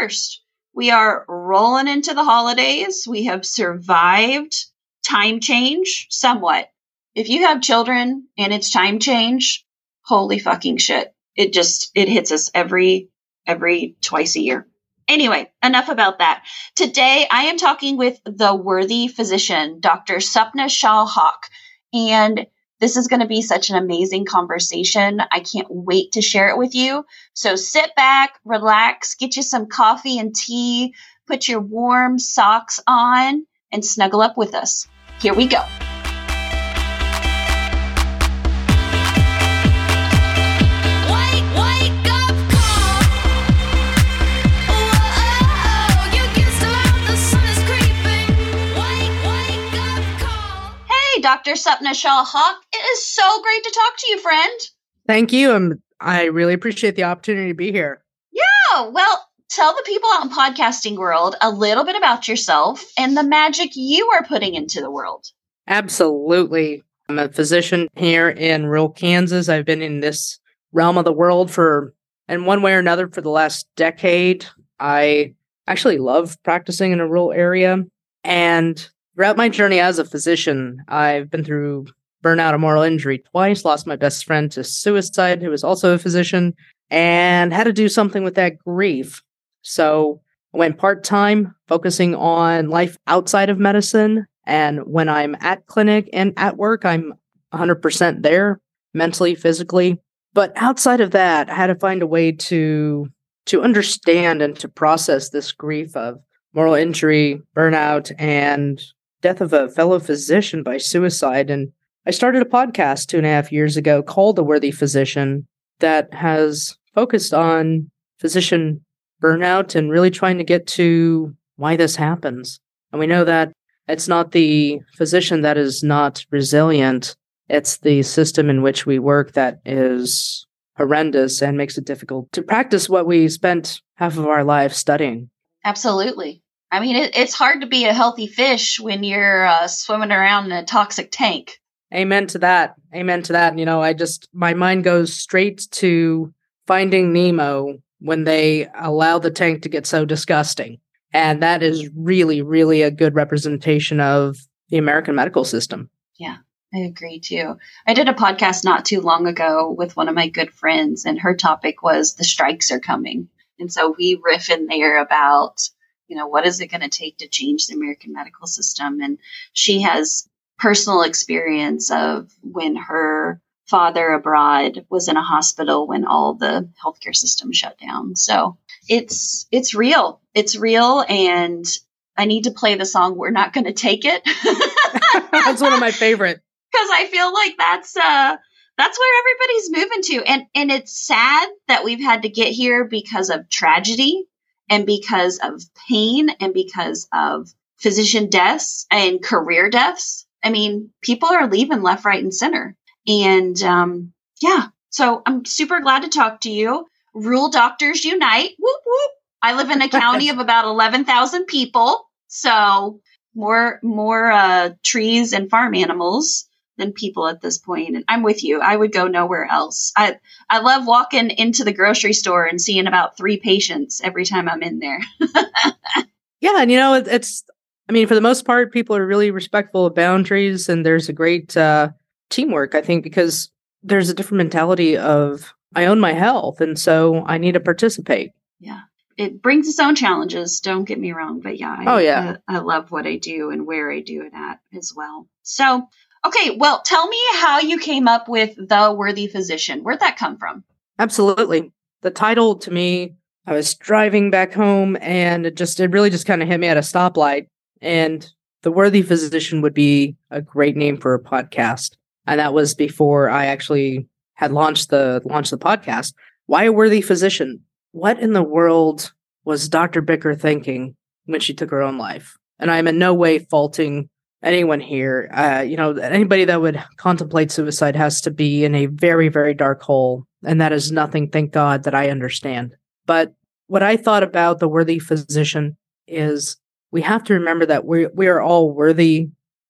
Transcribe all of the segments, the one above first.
to Dr. Me first. We are rolling into the holidays. We have survived time change somewhat. If you have children and it's time change, holy fucking shit. It just it hits us every every twice a year. Anyway, enough about that. Today I am talking with the worthy physician, Dr. Sapna Shah Haque, and this is going to be such an amazing conversation. I can't wait to share it with you. So sit back, relax, get you some coffee and tea, put your warm socks on, and snuggle up with us. Here we go. Dr. Sapna Shah Haque. It is so great to talk to you, friend. Thank you. Um, I really appreciate the opportunity to be here. Yeah. Well, tell the people out in podcasting world a little bit about yourself and the magic you are putting into the world. Absolutely. I'm a physician here in rural Kansas. I've been in this realm of the world for, in one way or another, for the last decade. I actually love practicing in a rural area. And Throughout my journey as a physician, I've been through burnout and moral injury twice, lost my best friend to suicide, who was also a physician, and had to do something with that grief. So I went part time, focusing on life outside of medicine. And when I'm at clinic and at work, I'm 100% there, mentally, physically. But outside of that, I had to find a way to to understand and to process this grief of moral injury, burnout, and death of a fellow physician by suicide. And I started a podcast two and a half years ago called The Worthy Physician that has focused on physician burnout and really trying to get to why this happens. And we know that it's not the physician that is not resilient, it's the system in which we work that is horrendous and makes it difficult to practice what we spent half of our lives studying. Absolutely. I mean, it, it's hard to be a healthy fish when you're uh, swimming around in a toxic tank. Amen to that. Amen to that. You know, I just, my mind goes straight to finding Nemo when they allow the tank to get so disgusting. And that is really, really a good representation of the American medical system. Yeah, I agree too. I did a podcast not too long ago with one of my good friends, and her topic was the strikes are coming. And so we riff in there about you know, what is it going to take to change the American medical system? And she has personal experience of when her father abroad was in a hospital when all the healthcare system shut down. So it's it's real. It's real and I need to play the song We're Not Gonna Take It. that's one of my favorite. Because I feel like that's uh that's where everybody's moving to. And and it's sad that we've had to get here because of tragedy and because of pain and because of physician deaths and career deaths. I mean, people are leaving left, right, and center. And um, yeah, so I'm super glad to talk to you. Rural Doctors Unite. Whoop, whoop. I live in a county of about 11,000 people. So more, more uh, trees and farm animals than people at this point. And I'm with you. I would go nowhere else. I I love walking into the grocery store and seeing about three patients every time I'm in there. yeah, and you know it, it's. I mean, for the most part, people are really respectful of boundaries, and there's a great uh, teamwork. I think because there's a different mentality of I own my health, and so I need to participate. Yeah it brings its own challenges. Don't get me wrong, but yeah, I, oh yeah, I, I, love what I do and where I do it at as well. So Okay, well, tell me how you came up with The Worthy Physician. Where'd that come from? Absolutely. The title to me, I was driving back home and it just, it really just kind of hit me at a stoplight. And The Worthy Physician would be a great name for a podcast. And that was before I actually had launched the launched the podcast. Why a worthy physician? What in the world was Dr. Bicker thinking when she took her own life? And I'm in no way faulting anyone here, uh, you know, anybody that would contemplate suicide has to be in a very, very dark hole. And that is nothing, thank God, that I understand. But what I thought about the worthy physician is we have to remember that we we are all worthy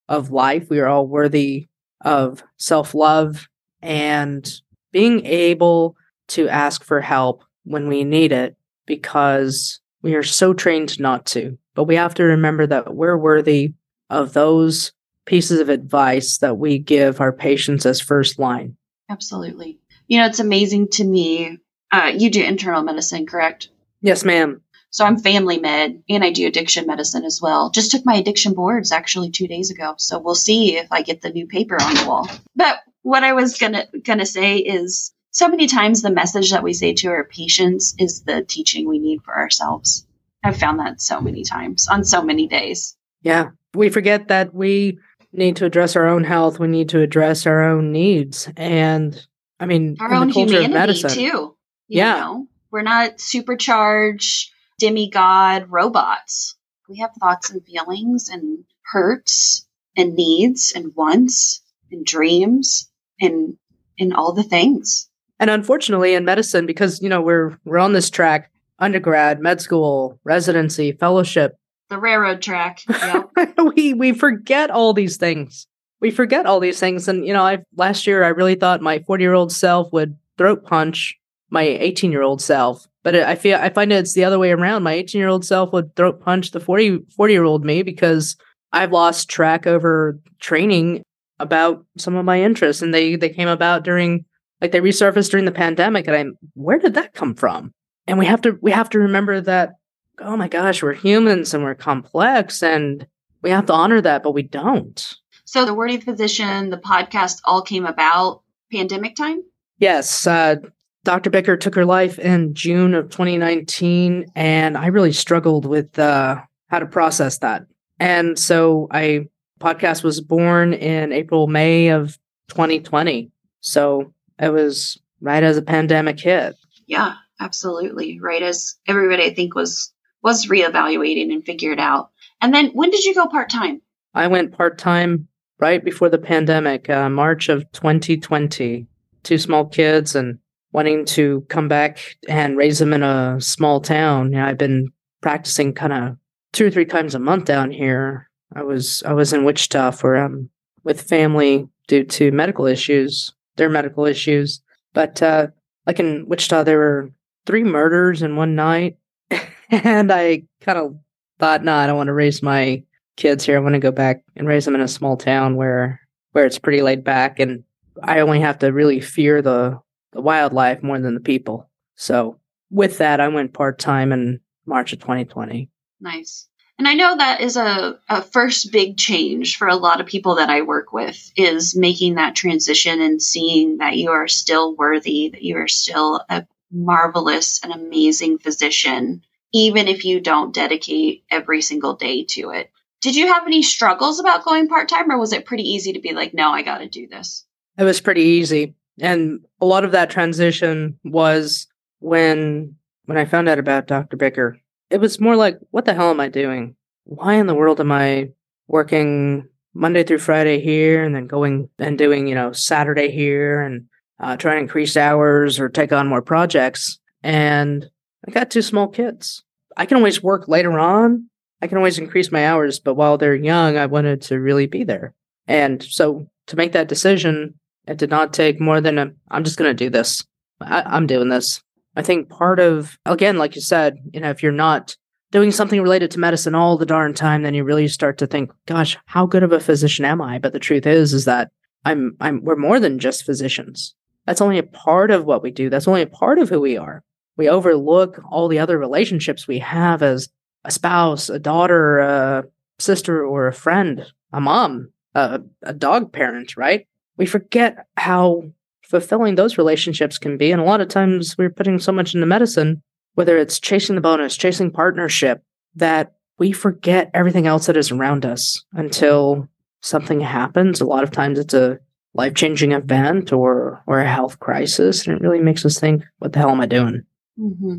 of life. We are all worthy of self love and being able to ask for help when we need it because we are so trained not to. But we have to remember that we're worthy of those pieces of advice that we give our patients as first line. Absolutely. You know, it's amazing to me. Uh, you do internal medicine, correct? Yes, ma'am. So I'm family med and I do addiction medicine as well. Just took my addiction boards actually two days ago. So we'll see if I get the new paper on the wall. But what I was gonna gonna say is so many times the message that we say to our patients is the teaching we need for ourselves. I've found that so many times on so many days. Yeah. We forget that we need to address our own health. We need to address our own needs. And I mean, our own humanity medicine, too. yeah. Know? We're not supercharged demigod robots. We have thoughts and feelings and hurts and needs and wants and dreams and and all the things. And unfortunately in medicine because you know we're we're on this track undergrad, med school, residency, fellowship, the railroad track. Yep. we we forget all these things. We forget all these things and you know, I last year I really thought my 40-year-old self would throat punch my 18-year-old self but I feel I find it's the other way around. My 18 year old self would throat punch the 40 40 year old me because I've lost track over training about some of my interests, and they they came about during like they resurfaced during the pandemic, and I'm where did that come from? And we have to we have to remember that oh my gosh, we're humans and we're complex, and we have to honor that, but we don't. So the worthy physician, the podcast, all came about pandemic time. Yes, uh, Dr. Bicker took her life in June of 2019, and I really struggled with uh, how to process that. And so I podcast was born in April, May of 2020. So it was right as a pandemic hit. Yeah, absolutely. Right as everybody I think was was reevaluating and figured out. And then when did you go part time? I went part time right before the pandemic, uh, March of 2020. Two small kids and wanting to come back and raise them in a small town. You know, I've been practicing kind of two or three times a month down here. I was I was in Wichita for um with family due to medical issues, their medical issues. But uh like in Wichita there were three murders in one night. and I kind of thought, no, I don't want to raise my kids here. I want to go back and raise them in a small town where where it's pretty laid back and I only have to really fear the the wildlife more than the people. So with that, I went part time in March of 2020. Nice. And I know that is a, a first big change for a lot of people that I work with is making that transition and seeing that you are still worthy, that you are still a marvelous and amazing physician, even if you don't dedicate every single day to it. Did you have any struggles about going part time, or was it pretty easy to be like, no, I got to do this? It was pretty easy and a lot of that transition was when when I found out about Dr. Bicker. It was more like, what the hell am I doing? Why in the world am I working Monday through Friday here and then going and doing, you know, Saturday here and uh, trying to increase hours or take on more projects? And I got two small kids. I can always work later on. I can always increase my hours, but while they're young, I wanted to really be there. And so to make that decision, it did not take more than a, I'm just going to do this. I, I'm doing this. I think part of, again, like you said, you know, if you're not doing something related to medicine all the darn time, then you really start to think, gosh, how good of a physician am I? But the truth is, is that I'm, I'm, we're more than just physicians. That's only a part of what we do. That's only a part of who we are. We overlook all the other relationships we have as a spouse, a daughter, a sister, or a friend, a mom, a, a dog parent, right? we forget how fulfilling those relationships can be. And a lot of times we're putting so much into medicine, whether it's chasing the bonus, chasing partnership, that we forget everything else that is around us until something happens. A lot of times it's a life changing event or or a health crisis, and it really makes us think, "What the hell am I doing?" Mm-hmm.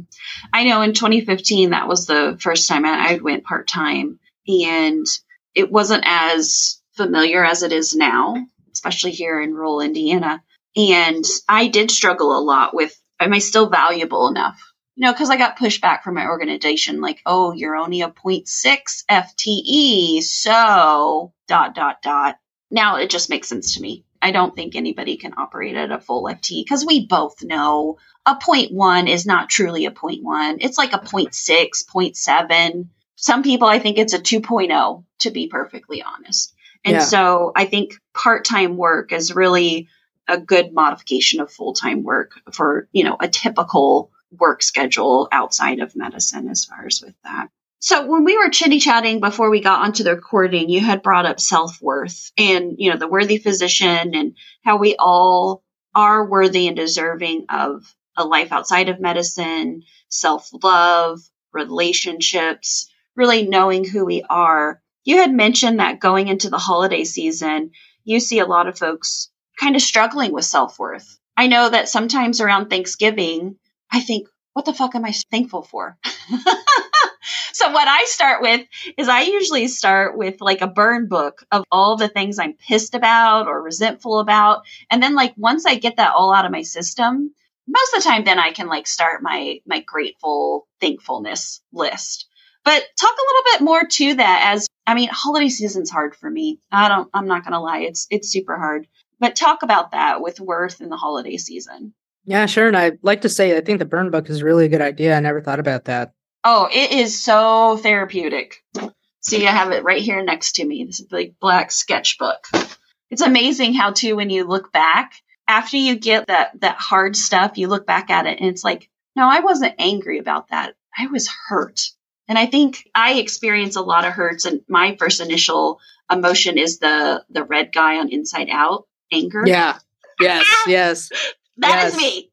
I know in 2015 that was the first time I went part time, and it wasn't as familiar as it is now especially here in rural Indiana. And I did struggle a lot with am I still valuable enough? You know, because I got pushback from my organization, like, oh, you're only a 0.6 FTE, so dot dot dot. Now it just makes sense to me. I don't think anybody can operate at a full FT because we both know a point one is not truly a point one. It's like a point six, point seven. Some people, I think it's a 2.0, to be perfectly honest. And Yeah. so I think part time work is really a good modification of full time work for, you know, a typical work schedule outside of medicine as far as with that. So when we were chitty chatting before we got onto the recording, you had brought up self worth and, you know, the worthy physician and how we all are worthy and deserving of a life outside of medicine, self love, relationships, really knowing who we are. You had mentioned that going into the holiday season, you see a lot of folks kind of struggling with self worth. I know that sometimes around Thanksgiving, I think, what the fuck am I thankful for? so, what I start with is I usually start with like a burn book of all the things I'm pissed about or resentful about. And then, like, once I get that all out of my system, most of the time, then I can like start my my grateful thankfulness list. But talk a little bit more to that as I mean, holiday season's hard for me. I don't I'm not gonna lie, it's it's super hard. But talk about that with worth in the holiday season. Yeah, sure. And I'd like to say, I think the burn book is really a good idea. I never thought about that. Oh, it is so therapeutic. See, I have it right here next to me. This big black sketchbook. It's amazing how too when you look back after you get that that hard stuff, you look back at it and it's like, no, I wasn't angry about that. I was hurt. And I think I experience a lot of hurts and my first initial emotion is the the red guy on Inside Out, anger. Yeah. Yes. Yes. That is Yes. me.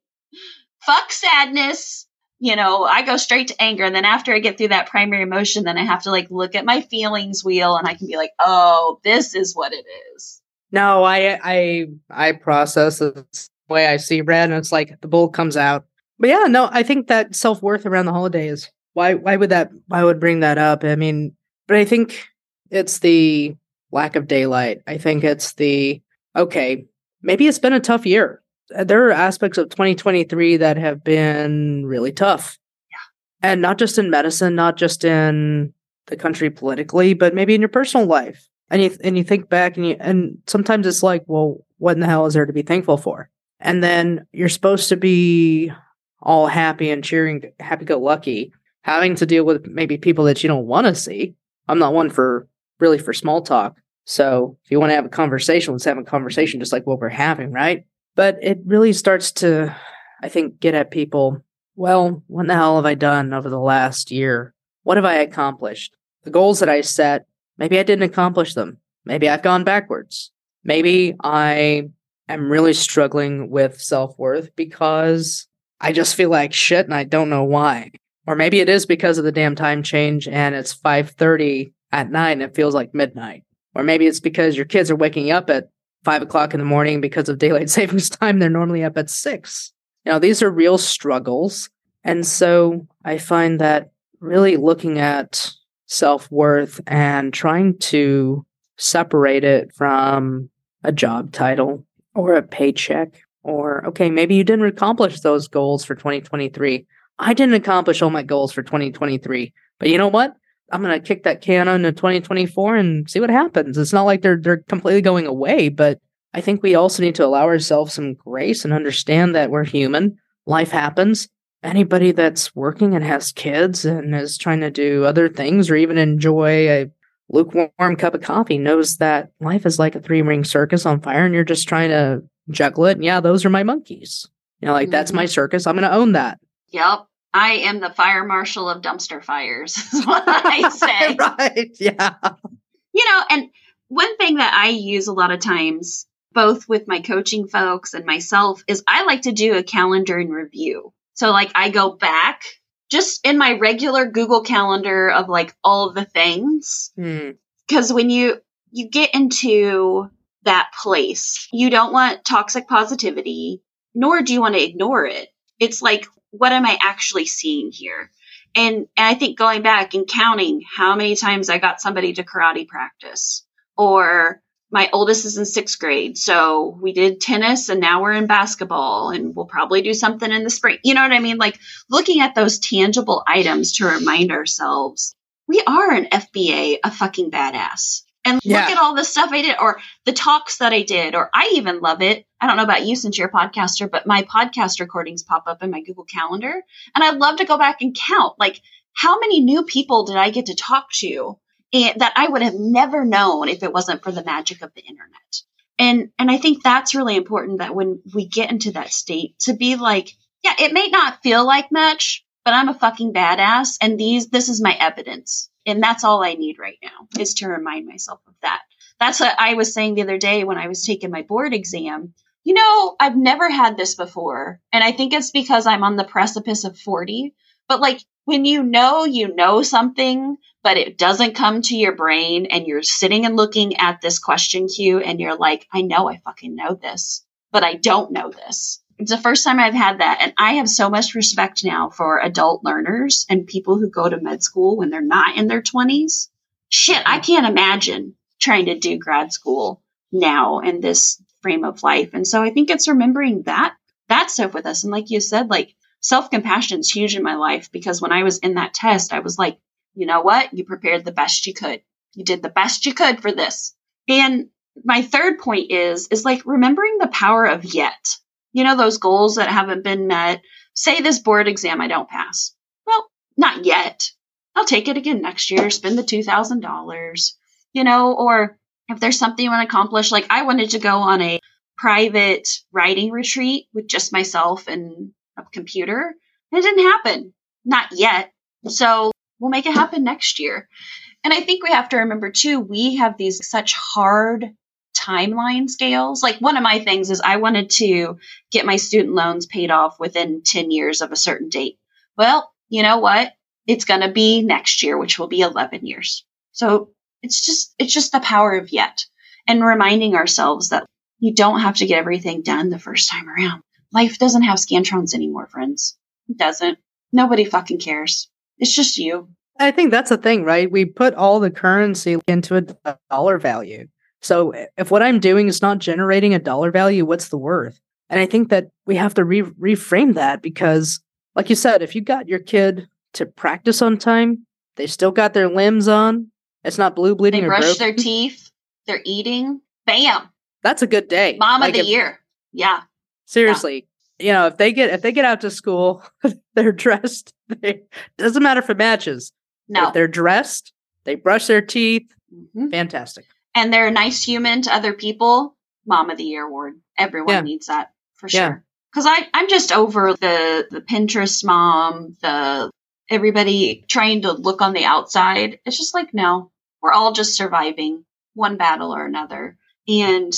Fuck sadness. You know, I go straight to anger. And then after I get through that primary emotion, then I have to like look at my feelings wheel and I can be like, oh, this is what it is. No, I I I process the way I see red, and it's like the bull comes out. But yeah, no, I think that self worth around the holidays. Why why would that why would bring that up? I mean, but I think it's the lack of daylight. I think it's the okay, maybe it's been a tough year. There are aspects of 2023 that have been really tough. Yeah. And not just in medicine, not just in the country politically, but maybe in your personal life. And you and you think back and you and sometimes it's like well what in the hell is there to be thankful for? And then you're supposed to be all happy and cheering happy go lucky having to deal with maybe people that you don't want to see. I'm not one for really for small talk. So if you want to have a conversation let's have a conversation just like what we're having right but it really starts to i think get at people well what the hell have i done over the last year what have i accomplished the goals that i set Maybe I didn't accomplish them. Maybe I've gone backwards. Maybe I am really struggling with self worth because I just feel like shit and I don't know why. Or maybe it is because of the damn time change and it's 5.30 at night and it feels like midnight. Or maybe it's because your kids are waking up at 5 o'clock in the morning because of daylight savings time. They're normally up at 6. You know, these are real struggles. And so I find that really looking at self worth and trying to separate it from a job title or a paycheck. Or, okay, maybe you didn't accomplish those goals for 2023. I didn't accomplish all my goals for 2023. But you know what? I'm going to kick that can into 2024 and see what happens. It's not like they're they're completely going away, but I think we also need to allow ourselves some grace and understand that we're human. Life happens anybody that's working and has kids and is trying to do other things or even enjoy a lukewarm cup of coffee knows that life is like a three ring circus on fire and you're just trying to juggle it. And yeah, those are my monkeys. You know, like that's mm-hmm. my circus. I'm going to own that. Yep. I am the fire marshal of dumpster fires, is what I say. right. Yeah. you know, and one thing that I use a lot of times, both with my coaching folks and myself, is I like to do a calendar and review. So, like, I go back just in my regular Google calendar of like all the things. Hmm. Because when you you get into that place, you don't want toxic positivity, nor do you want to ignore it. It's like, what am I actually seeing here? And, and I think going back and counting how many times I got somebody to karate practice, or my oldest is in sixth grade, so we did tennis and now we're in basketball, and we'll probably do something in the spring. You know what I mean? Like looking at those tangible items to remind ourselves we are an FBA, a fucking badass. And Yeah. look at all the stuff I did or the talks that I did. Or I even love it. I don't know about you since you're a podcaster, but my podcast recordings pop up in my Google Calendar. And I love to go back and count like how many new people did I get to talk to and that I would have never known if it wasn't for the magic of the internet. And and I think that's really important that when we get into that state to be like, yeah, it may not feel like much, but I'm a fucking badass and these this is my evidence. And that's all I need right now is to remind myself of that. That's what I was saying the other day when I was taking my board exam. You know, I've never had this before. And I think it's because I'm on the precipice of 40. But like when you know you know something, but it doesn't come to your brain and you're sitting and looking at this question queue and you're like, I know I fucking know this, but I don't know this. It's the first time I've had that. And I have so much respect now for adult learners and people who go to med school when they're not in their 20s. Shit, I can't imagine trying to do grad school now in this frame of life. And so I think it's remembering that, that stuff with us. And like you said, like self compassion is huge in my life because when I was in that test, I was like, you know what? You prepared the best you could. You did the best you could for this. And my third point is, is like remembering the power of yet. You know, those goals that haven't been met. Say this board exam I don't pass. Well, not yet. I'll take it again next year, spend the $2,000, you know, or if there's something you want to accomplish, like I wanted to go on a private writing retreat with just myself and a computer. It didn't happen. Not yet. So we'll make it happen next year. And I think we have to remember too, we have these such hard timeline scales. Like one of my things is I wanted to get my student loans paid off within 10 years of a certain date. Well, you know what? It's going to be next year, which will be 11 years. So it's just, it's just the power of yet and reminding ourselves that you don't have to get everything done the first time around. Life doesn't have scantrons anymore, friends. It doesn't. Nobody fucking cares. It's just you. I think that's the thing, right? We put all the currency into a dollar value. So if what I'm doing is not generating a dollar value, what's the worth? And I think that we have to re- reframe that because, like you said, if you got your kid to practice on time, they still got their limbs on, it's not blue bleeding They brush broken. their teeth. They're eating. Bam. That's a good day. Mom Like, of the if- year. Yeah. Seriously, you know, if they get if they get out to school, they're dressed. They, doesn't matter if it matches. No. If they're dressed, they brush their teeth. Mhm. Fantastic. And they're a nice human to other people. Mom of the year award. Everyone Yeah. needs that for Yeah. sure. Because I I'm just over the the Pinterest mom, the everybody trying to look on the outside. It's just like no, we're all just surviving one battle or another, and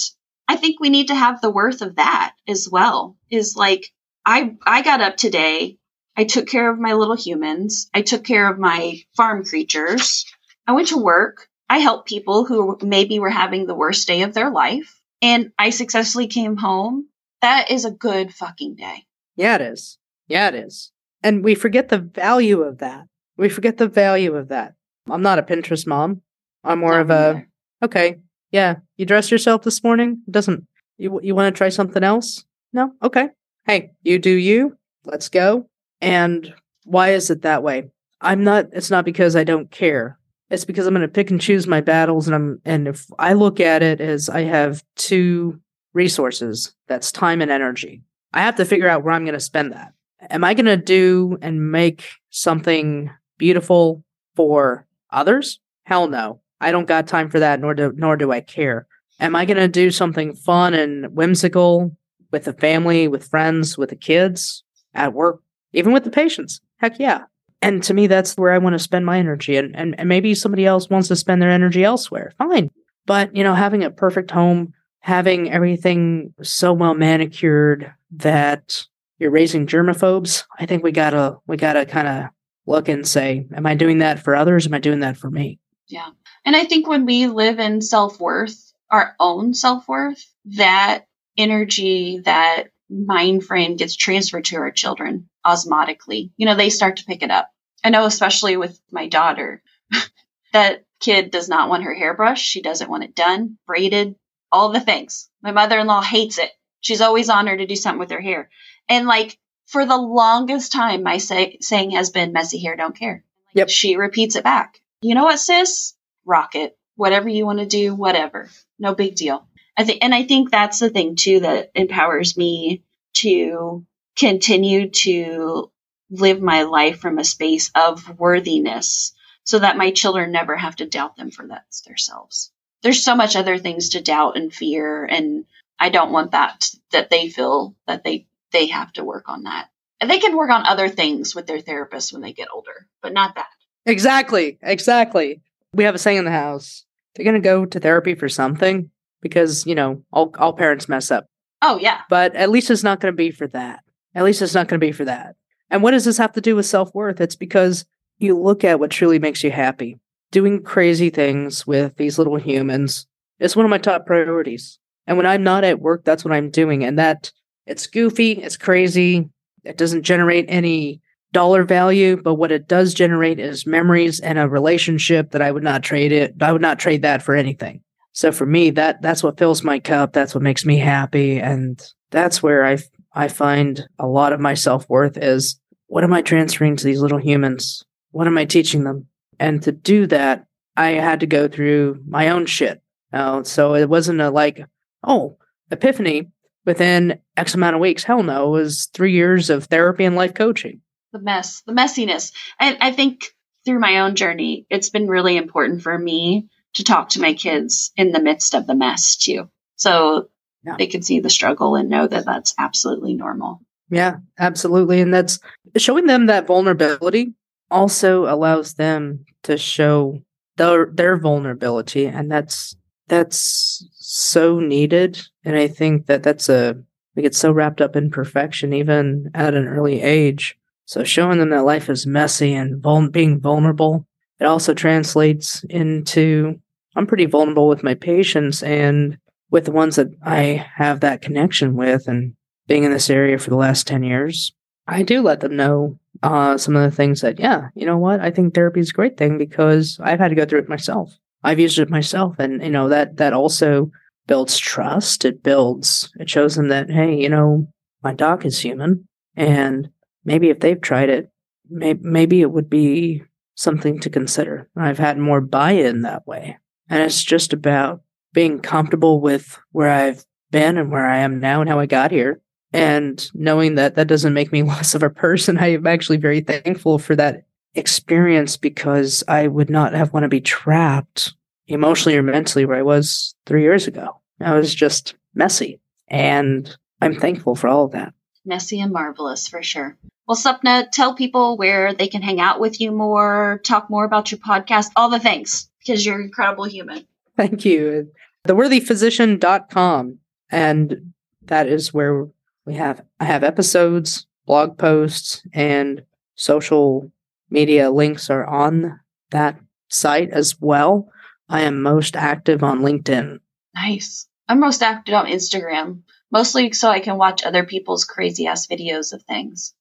I think we need to have the worth of that as well. Is like I I got up today. I took care of my little humans. I took care of my farm creatures. I went to work. I helped people who maybe were having the worst day of their life. And I successfully came home. That is a good fucking day. Yeah, it is. Yeah, it is. And we forget the value of that. We forget the value of that. I'm not a Pinterest mom. I'm more Not of me a either. okay. Yeah, you dressed yourself this morning. Doesn't you? You want to try something else? No. Okay. Hey, you do you. Let's go. And why is it that way? I'm not. It's not because I don't care. It's because I'm going to pick and choose my battles, and I'm. And if I look at it as I have two resources, that's time and energy. I have to figure out where I'm going to spend that. Am I going to do and make something beautiful for others? Hell no. I don't got time for that, nor do nor do I care. Am I going to do something fun and whimsical with the family, with friends, with the kids, at work, even with the patients? Heck yeah. And to me, that's where I want to spend my energy. And, and, and maybe somebody else wants to spend their energy elsewhere. Fine. But, you know, having a perfect home, having everything so well manicured that you're raising germaphobes, I think we gotta we gotta kind of look and say, am I doing that for others? Am I doing that for me? Yeah. And I think when we live in self worth, our own self worth, that energy, that mind frame gets transferred to our children osmotically. You know, they start to pick it up. I know, especially with my daughter, that kid does not want her hair brushed. She doesn't want it done, braided, all the things. My mother in law hates it. She's always on her to do something with her hair. And like for the longest time, my say- saying has been messy hair don't care. Yep. She repeats it back. You know what, sis? Rock it. whatever you want to do, whatever. No big deal. I think, and I think that's the thing too that empowers me to continue to live my life from a space of worthiness so that my children never have to doubt them for that themselves. There's so much other things to doubt and fear and I don't want that that they feel that they they have to work on that. And they can work on other things with their therapist when they get older, but not that. Exactly. Exactly. We have a saying in the house. They're going to go to therapy for something because, you know, all all parents mess up. Oh, yeah. But at least it's not going to be for that. At least it's not going to be for that. And what does this have to do with self-worth? It's because you look at what truly makes you happy. Doing crazy things with these little humans is one of my top priorities. And when I'm not at work, that's what I'm doing. And that it's goofy, it's crazy, it doesn't generate any dollar value, but what it does generate is memories and a relationship that I would not trade it. I would not trade that for anything. So for me, that that's what fills my cup. That's what makes me happy, and that's where I I find a lot of my self worth is what am I transferring to these little humans? What am I teaching them? And to do that, I had to go through my own shit. Uh, so it wasn't a like, oh, epiphany within X amount of weeks. Hell no, it was three years of therapy and life coaching. The mess, the messiness. And I think through my own journey, it's been really important for me to talk to my kids in the midst of the mess too. So yeah. they can see the struggle and know that that's absolutely normal. Yeah, absolutely. And that's showing them that vulnerability also allows them to show their their vulnerability and that's that's so needed and i think that that's a we get so wrapped up in perfection even at an early age so showing them that life is messy and vul- being vulnerable it also translates into i'm pretty vulnerable with my patients and with the ones that i have that connection with and being in this area for the last 10 years i do let them know uh, some of the things that yeah you know what? I think therapy is a great thing because i've had to go through it myself. I've used it myself and you know that that also builds trust. It builds it shows them that hey you know my doc is human and maybe if they've tried it may- maybe it would be something to consider. I've had more buy-in that way. And it's just about being comfortable with where i've been and where i am now and how i got here. And knowing that that doesn't make me less of a person i am actually very thankful for that experience because i would not have want to be trapped emotionally or mentally where i was three years ago. I was just messy. And i'm thankful for all of that. Messy and marvelous for sure well Sapna, tell people where they can hang out with you more talk more about your podcast all the things because you're an incredible human thank you theworthyphysician.com and that is where we have I have episodes, blog posts, and social media links are on that site as well. I am most active on LinkedIn. Nice. I'm most active on Instagram, mostly so I can watch other people's crazy ass videos of things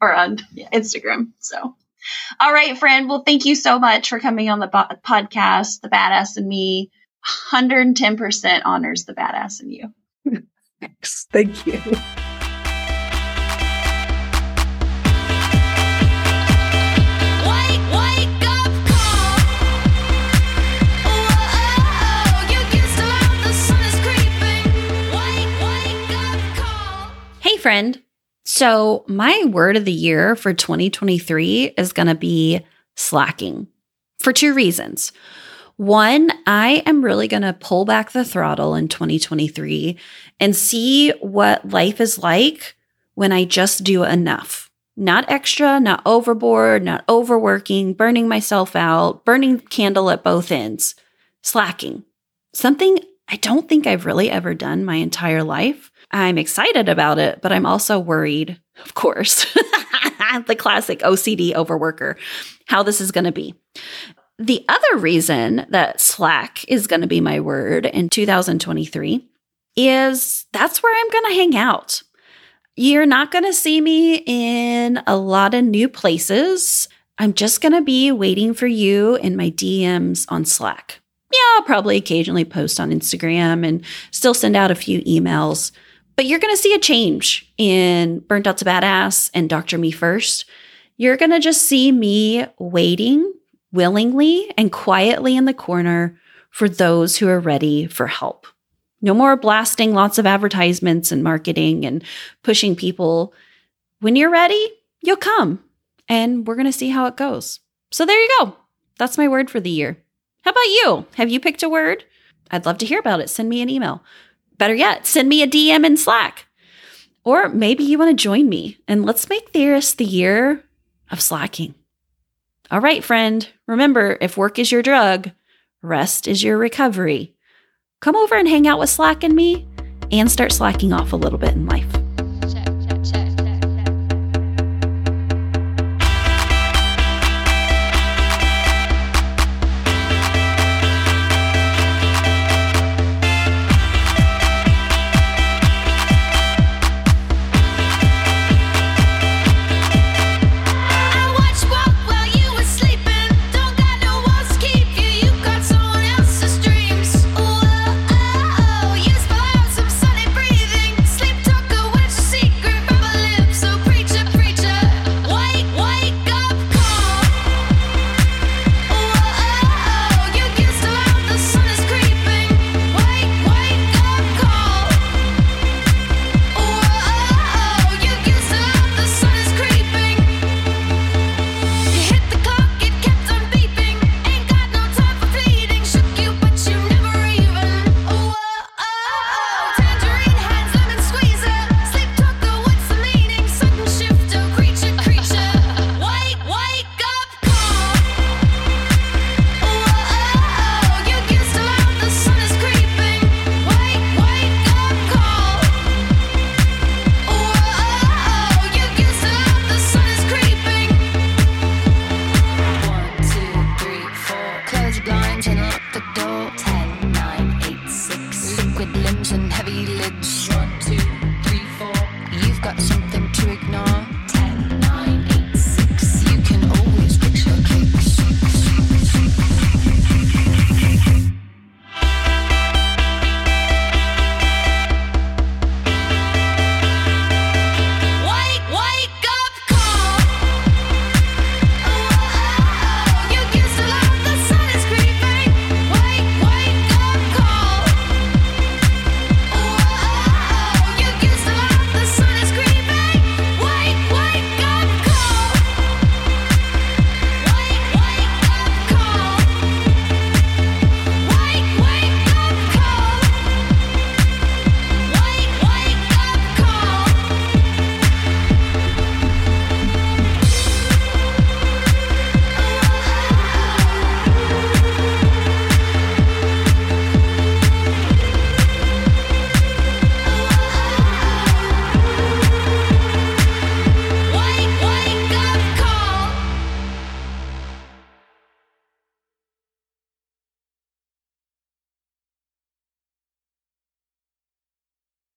or on Instagram. So, all right, friend. Well, thank you so much for coming on the bo- podcast, The Badass and Me. 110% honors the badass in you. Thanks. Thank you. Friend. So, my word of the year for 2023 is going to be slacking for two reasons. One, I am really going to pull back the throttle in 2023 and see what life is like when I just do enough. Not extra, not overboard, not overworking, burning myself out, burning candle at both ends, slacking. Something I don't think I've really ever done my entire life. I'm excited about it, but I'm also worried, of course. the classic OCD overworker, how this is going to be. The other reason that Slack is going to be my word in 2023 is that's where I'm going to hang out. You're not going to see me in a lot of new places. I'm just going to be waiting for you in my DMs on Slack. Yeah, I'll probably occasionally post on Instagram and still send out a few emails, but you're going to see a change in Burnt Out to Badass and Dr. Me First. You're going to just see me waiting willingly and quietly in the corner for those who are ready for help. No more blasting lots of advertisements and marketing and pushing people. When you're ready, you'll come and we're going to see how it goes. So there you go. That's my word for the year. How about you? Have you picked a word? I'd love to hear about it. Send me an email. Better yet, send me a DM in Slack. Or maybe you want to join me and let's make this the year of slacking. All right, friend. Remember, if work is your drug, rest is your recovery come over and hang out with Slack and me and start slacking off a little bit in life.